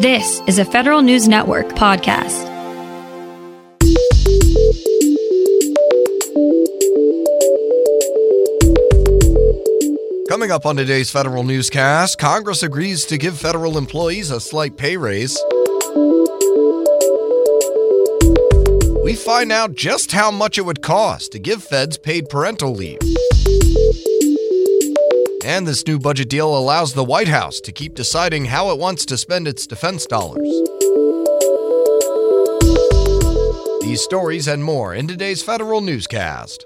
This is a Federal News Network podcast. Coming up on today's federal newscast, Congress agrees to give federal employees a slight pay raise. We find out just how much it would cost to give feds paid parental leave. And this new budget deal allows the White House to keep deciding how it wants to spend its defense dollars. These stories and more in today's federal newscast.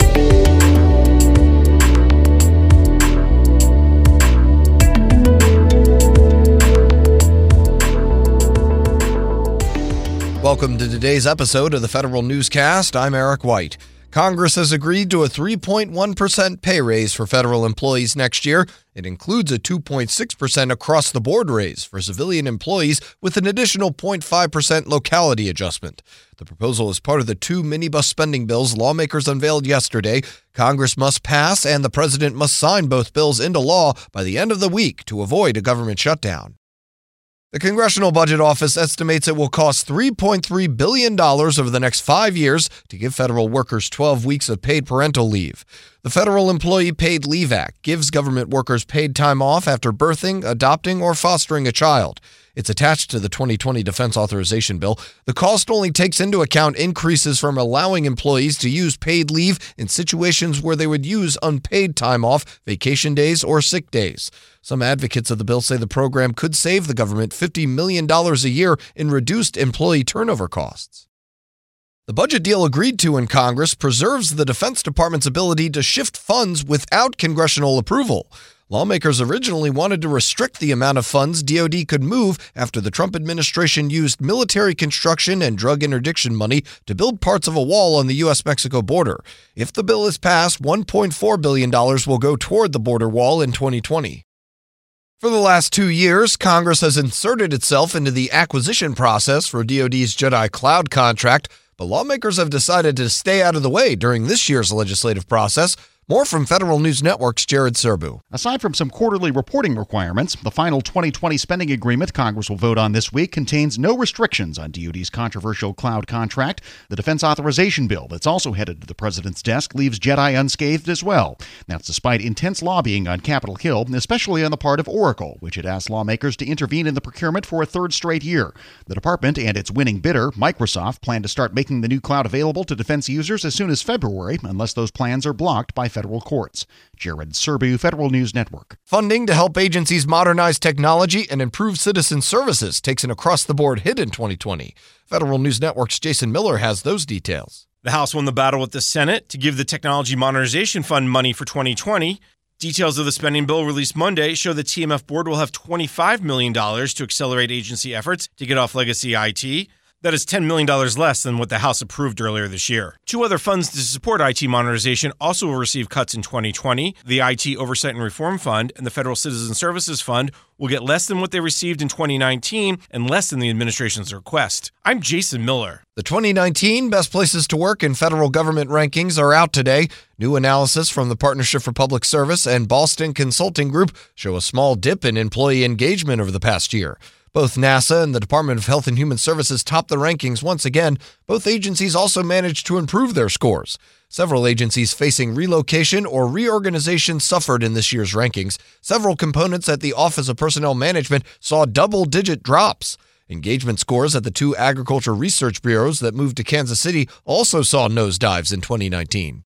Welcome to today's episode of the Federal Newscast. I'm Eric White. Congress has agreed to a 3.1% pay raise for federal employees next year. It includes a 2.6% across the board raise for civilian employees with an additional 0.5% locality adjustment. The proposal is part of the two minibus spending bills lawmakers unveiled yesterday. Congress must pass and the president must sign both bills into law by the end of the week to avoid a government shutdown. The Congressional Budget Office estimates it will cost $3.3 billion over the next five years to give federal workers 12 weeks of paid parental leave. The Federal Employee Paid Leave Act gives government workers paid time off after birthing, adopting, or fostering a child. It's attached to the 2020 Defense Authorization Bill. The cost only takes into account increases from allowing employees to use paid leave in situations where they would use unpaid time off, vacation days, or sick days. Some advocates of the bill say the program could save the government $50 million a year in reduced employee turnover costs. The budget deal agreed to in Congress preserves the Defense Department's ability to shift funds without congressional approval. Lawmakers originally wanted to restrict the amount of funds DoD could move after the Trump administration used military construction and drug interdiction money to build parts of a wall on the U.S. Mexico border. If the bill is passed, $1.4 billion will go toward the border wall in 2020. For the last two years, Congress has inserted itself into the acquisition process for DoD's Jedi Cloud contract, but lawmakers have decided to stay out of the way during this year's legislative process more from Federal News Network's Jared Serbu. Aside from some quarterly reporting requirements, the final 2020 spending agreement Congress will vote on this week contains no restrictions on DoD's controversial cloud contract. The defense authorization bill that's also headed to the president's desk leaves Jedi unscathed as well. That's despite intense lobbying on Capitol Hill, especially on the part of Oracle, which had asked lawmakers to intervene in the procurement for a third straight year. The department and its winning bidder, Microsoft, plan to start making the new cloud available to defense users as soon as February, unless those plans are blocked by federal courts. Jared Serbu, Federal News Network. Funding to help agencies modernize technology and improve citizen services takes an across the board hit in 2020. Federal News Network's Jason Miller has those details. The House won the battle with the Senate to give the Technology Modernization Fund money for 2020. Details of the spending bill released Monday show the TMF board will have $25 million to accelerate agency efforts to get off legacy IT. That is $10 million less than what the House approved earlier this year. Two other funds to support IT modernization also will receive cuts in 2020. The IT Oversight and Reform Fund and the Federal Citizen Services Fund will get less than what they received in 2019 and less than the administration's request. I'm Jason Miller. The 2019 Best Places to Work in Federal Government rankings are out today. New analysis from the Partnership for Public Service and Boston Consulting Group show a small dip in employee engagement over the past year. Both NASA and the Department of Health and Human Services topped the rankings once again. Both agencies also managed to improve their scores. Several agencies facing relocation or reorganization suffered in this year's rankings. Several components at the Office of Personnel Management saw double digit drops. Engagement scores at the two agriculture research bureaus that moved to Kansas City also saw nosedives in 2019.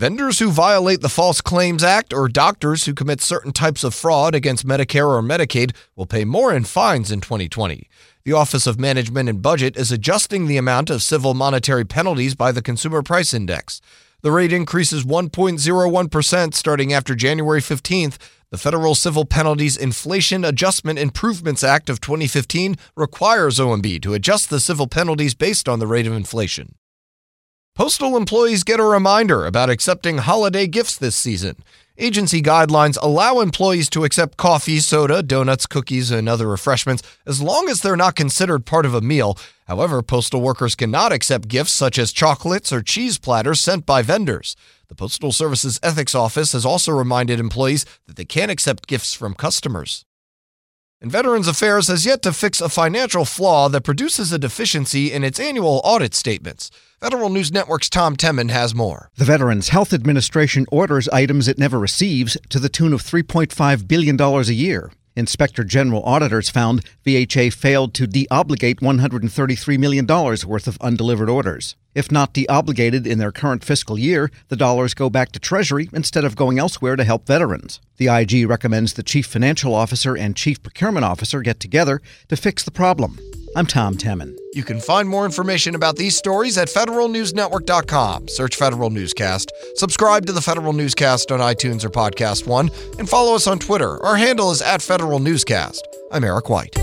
Vendors who violate the False Claims Act or doctors who commit certain types of fraud against Medicare or Medicaid will pay more in fines in 2020. The Office of Management and Budget is adjusting the amount of civil monetary penalties by the Consumer Price Index. The rate increases 1.01% starting after January 15th. The Federal Civil Penalties Inflation Adjustment Improvements Act of 2015 requires OMB to adjust the civil penalties based on the rate of inflation. Postal employees get a reminder about accepting holiday gifts this season. Agency guidelines allow employees to accept coffee, soda, donuts, cookies, and other refreshments as long as they're not considered part of a meal. However, postal workers cannot accept gifts such as chocolates or cheese platters sent by vendors. The Postal Service's Ethics Office has also reminded employees that they can't accept gifts from customers. And Veterans Affairs has yet to fix a financial flaw that produces a deficiency in its annual audit statements. Federal News Network's Tom Temin has more. The Veterans Health Administration orders items it never receives to the tune of $3.5 billion a year. Inspector General auditors found VHA failed to deobligate $133 million worth of undelivered orders. If not deobligated in their current fiscal year, the dollars go back to Treasury instead of going elsewhere to help veterans. The IG recommends the Chief Financial Officer and Chief Procurement Officer get together to fix the problem. I'm Tom Temin. You can find more information about these stories at federalnewsnetwork.com. Search Federal Newscast. Subscribe to the Federal Newscast on iTunes or Podcast One, and follow us on Twitter. Our handle is at Federal Newscast. I'm Eric White.